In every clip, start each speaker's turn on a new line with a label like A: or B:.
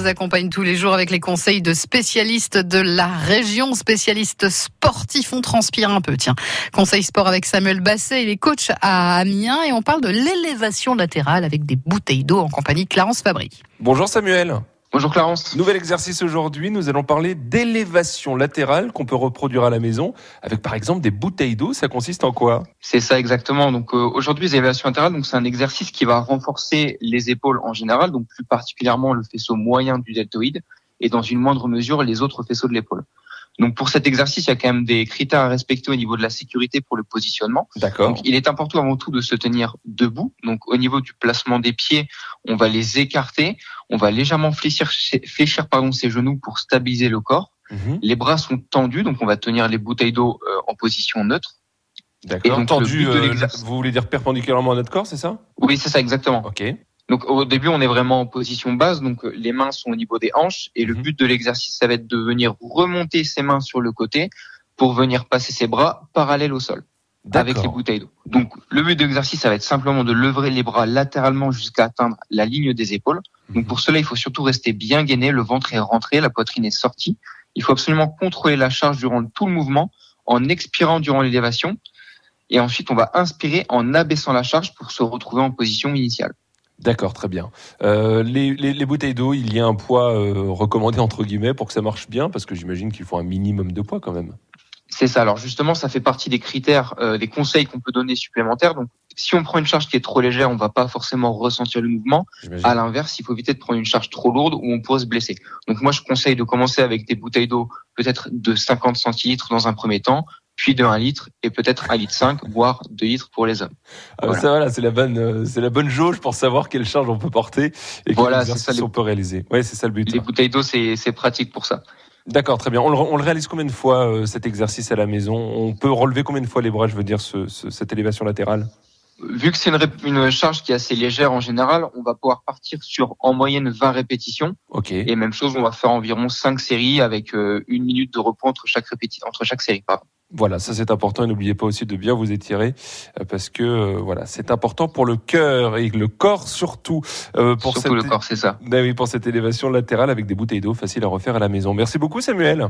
A: vous accompagne tous les jours avec les conseils de spécialistes de la région, spécialistes sportifs. On transpire un peu, tiens. Conseil sport avec Samuel Basset, il est coach à Amiens et on parle de l'élévation latérale avec des bouteilles d'eau en compagnie de Clarence Fabry.
B: Bonjour Samuel.
C: Bonjour Clarence.
B: Nouvel exercice aujourd'hui, nous allons parler d'élévation latérale qu'on peut reproduire à la maison avec par exemple des bouteilles d'eau. Ça consiste en quoi?
C: C'est ça exactement. Donc euh, aujourd'hui, l'élévation latérale, donc c'est un exercice qui va renforcer les épaules en général, donc plus particulièrement le faisceau moyen du deltoïde et dans une moindre mesure les autres faisceaux de l'épaule. Donc pour cet exercice, il y a quand même des critères à respecter au niveau de la sécurité pour le positionnement.
B: D'accord.
C: Donc il est important avant tout de se tenir debout. Donc au niveau du placement des pieds, on va les écarter, on va légèrement fléchir, fléchir pardon, ses genoux pour stabiliser le corps.
B: Mhm.
C: Les bras sont tendus, donc on va tenir les bouteilles d'eau euh, en position neutre. Et
B: D'accord. Tendu, euh, vous voulez dire perpendiculairement à notre corps, c'est ça?
C: Oui, c'est ça exactement.
B: Ok.
C: Donc au début, on est vraiment en position basse, donc euh, les mains sont au niveau des hanches et le
B: Mhm.
C: but de l'exercice, ça va être de venir remonter ses mains sur le côté pour venir passer ses bras parallèles au sol avec les bouteilles d'eau. Donc le but de l'exercice, ça va être simplement de lever les bras latéralement jusqu'à atteindre la ligne des épaules. Donc pour cela, il faut surtout rester bien gainé, le ventre est rentré, la poitrine est sortie. Il faut absolument contrôler la charge durant tout le mouvement en expirant durant l'élévation. Et ensuite, on va inspirer en abaissant la charge pour se retrouver en position initiale.
B: D'accord, très bien. Euh, les, les- les bouteilles d'eau, il y a un poids euh, recommandé entre guillemets pour que ça marche bien, parce que j'imagine qu'il faut un minimum de poids quand même.
C: C'est ça. Alors justement, ça fait partie des critères, euh, des conseils qu'on peut donner supplémentaires. Donc, si on prend une charge qui est trop légère, on va pas forcément ressentir le mouvement. À l'inverse, il faut éviter de prendre une charge trop lourde où on pourrait se blesser. Donc moi, je conseille de commencer avec des bouteilles d'eau peut-être de 50 centilitres dans un premier temps, puis de 1 litre et peut-être 1 litre 5, voire 2 litres pour les hommes.
B: Ah,
C: Voilà.
B: Ça voilà, c'est la bonne, euh, c'est la bonne jauge pour savoir quelle charge on peut porter et
C: Voilà, ça, les-
B: on peut réaliser. Ouais, c'est ça le but.
C: Les bouteilles d'eau, c'est c'est pratique pour ça.
B: D'accord, très bien. On le, on le réalise combien de fois euh, cet exercice à la maison? On peut relever combien de fois les bras, je veux dire, ce- ce- cette élévation latérale?
C: Vu que c'est une, charge qui est assez légère en général, on va pouvoir partir sur en moyenne 20 répétitions. Et même chose, on va faire environ 5 séries avec euh, une minute de repos entre chaque entre chaque série. Pardon.
B: Voilà, ça c'est important. Et n'oubliez pas aussi de bien vous étirer euh, parce que euh, voilà, c'est important pour le cœur et le corps surtout euh, pour
C: Surtout
B: cette
C: le corps, c'est ça.
B: Ah oui, pour cette élévation latérale avec des bouteilles d'eau faciles à refaire à la maison. Merci beaucoup Samuel.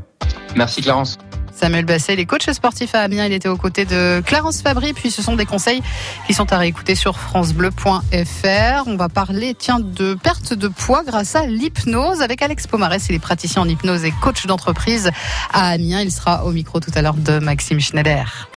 C: Merci Clarence.
A: Samuel Basset, les coachs sportifs à Amiens, il était aux côtés de Clarence Fabry, puis ce sont des conseils qui sont à réécouter sur francebleu.fr. On va parler, tiens, de perte de poids grâce à l'hypnose avec Alex Pomarès, il est praticien en hypnose et coach d'entreprise à Amiens. Il sera au micro tout à l'heure de Maxime Schneider.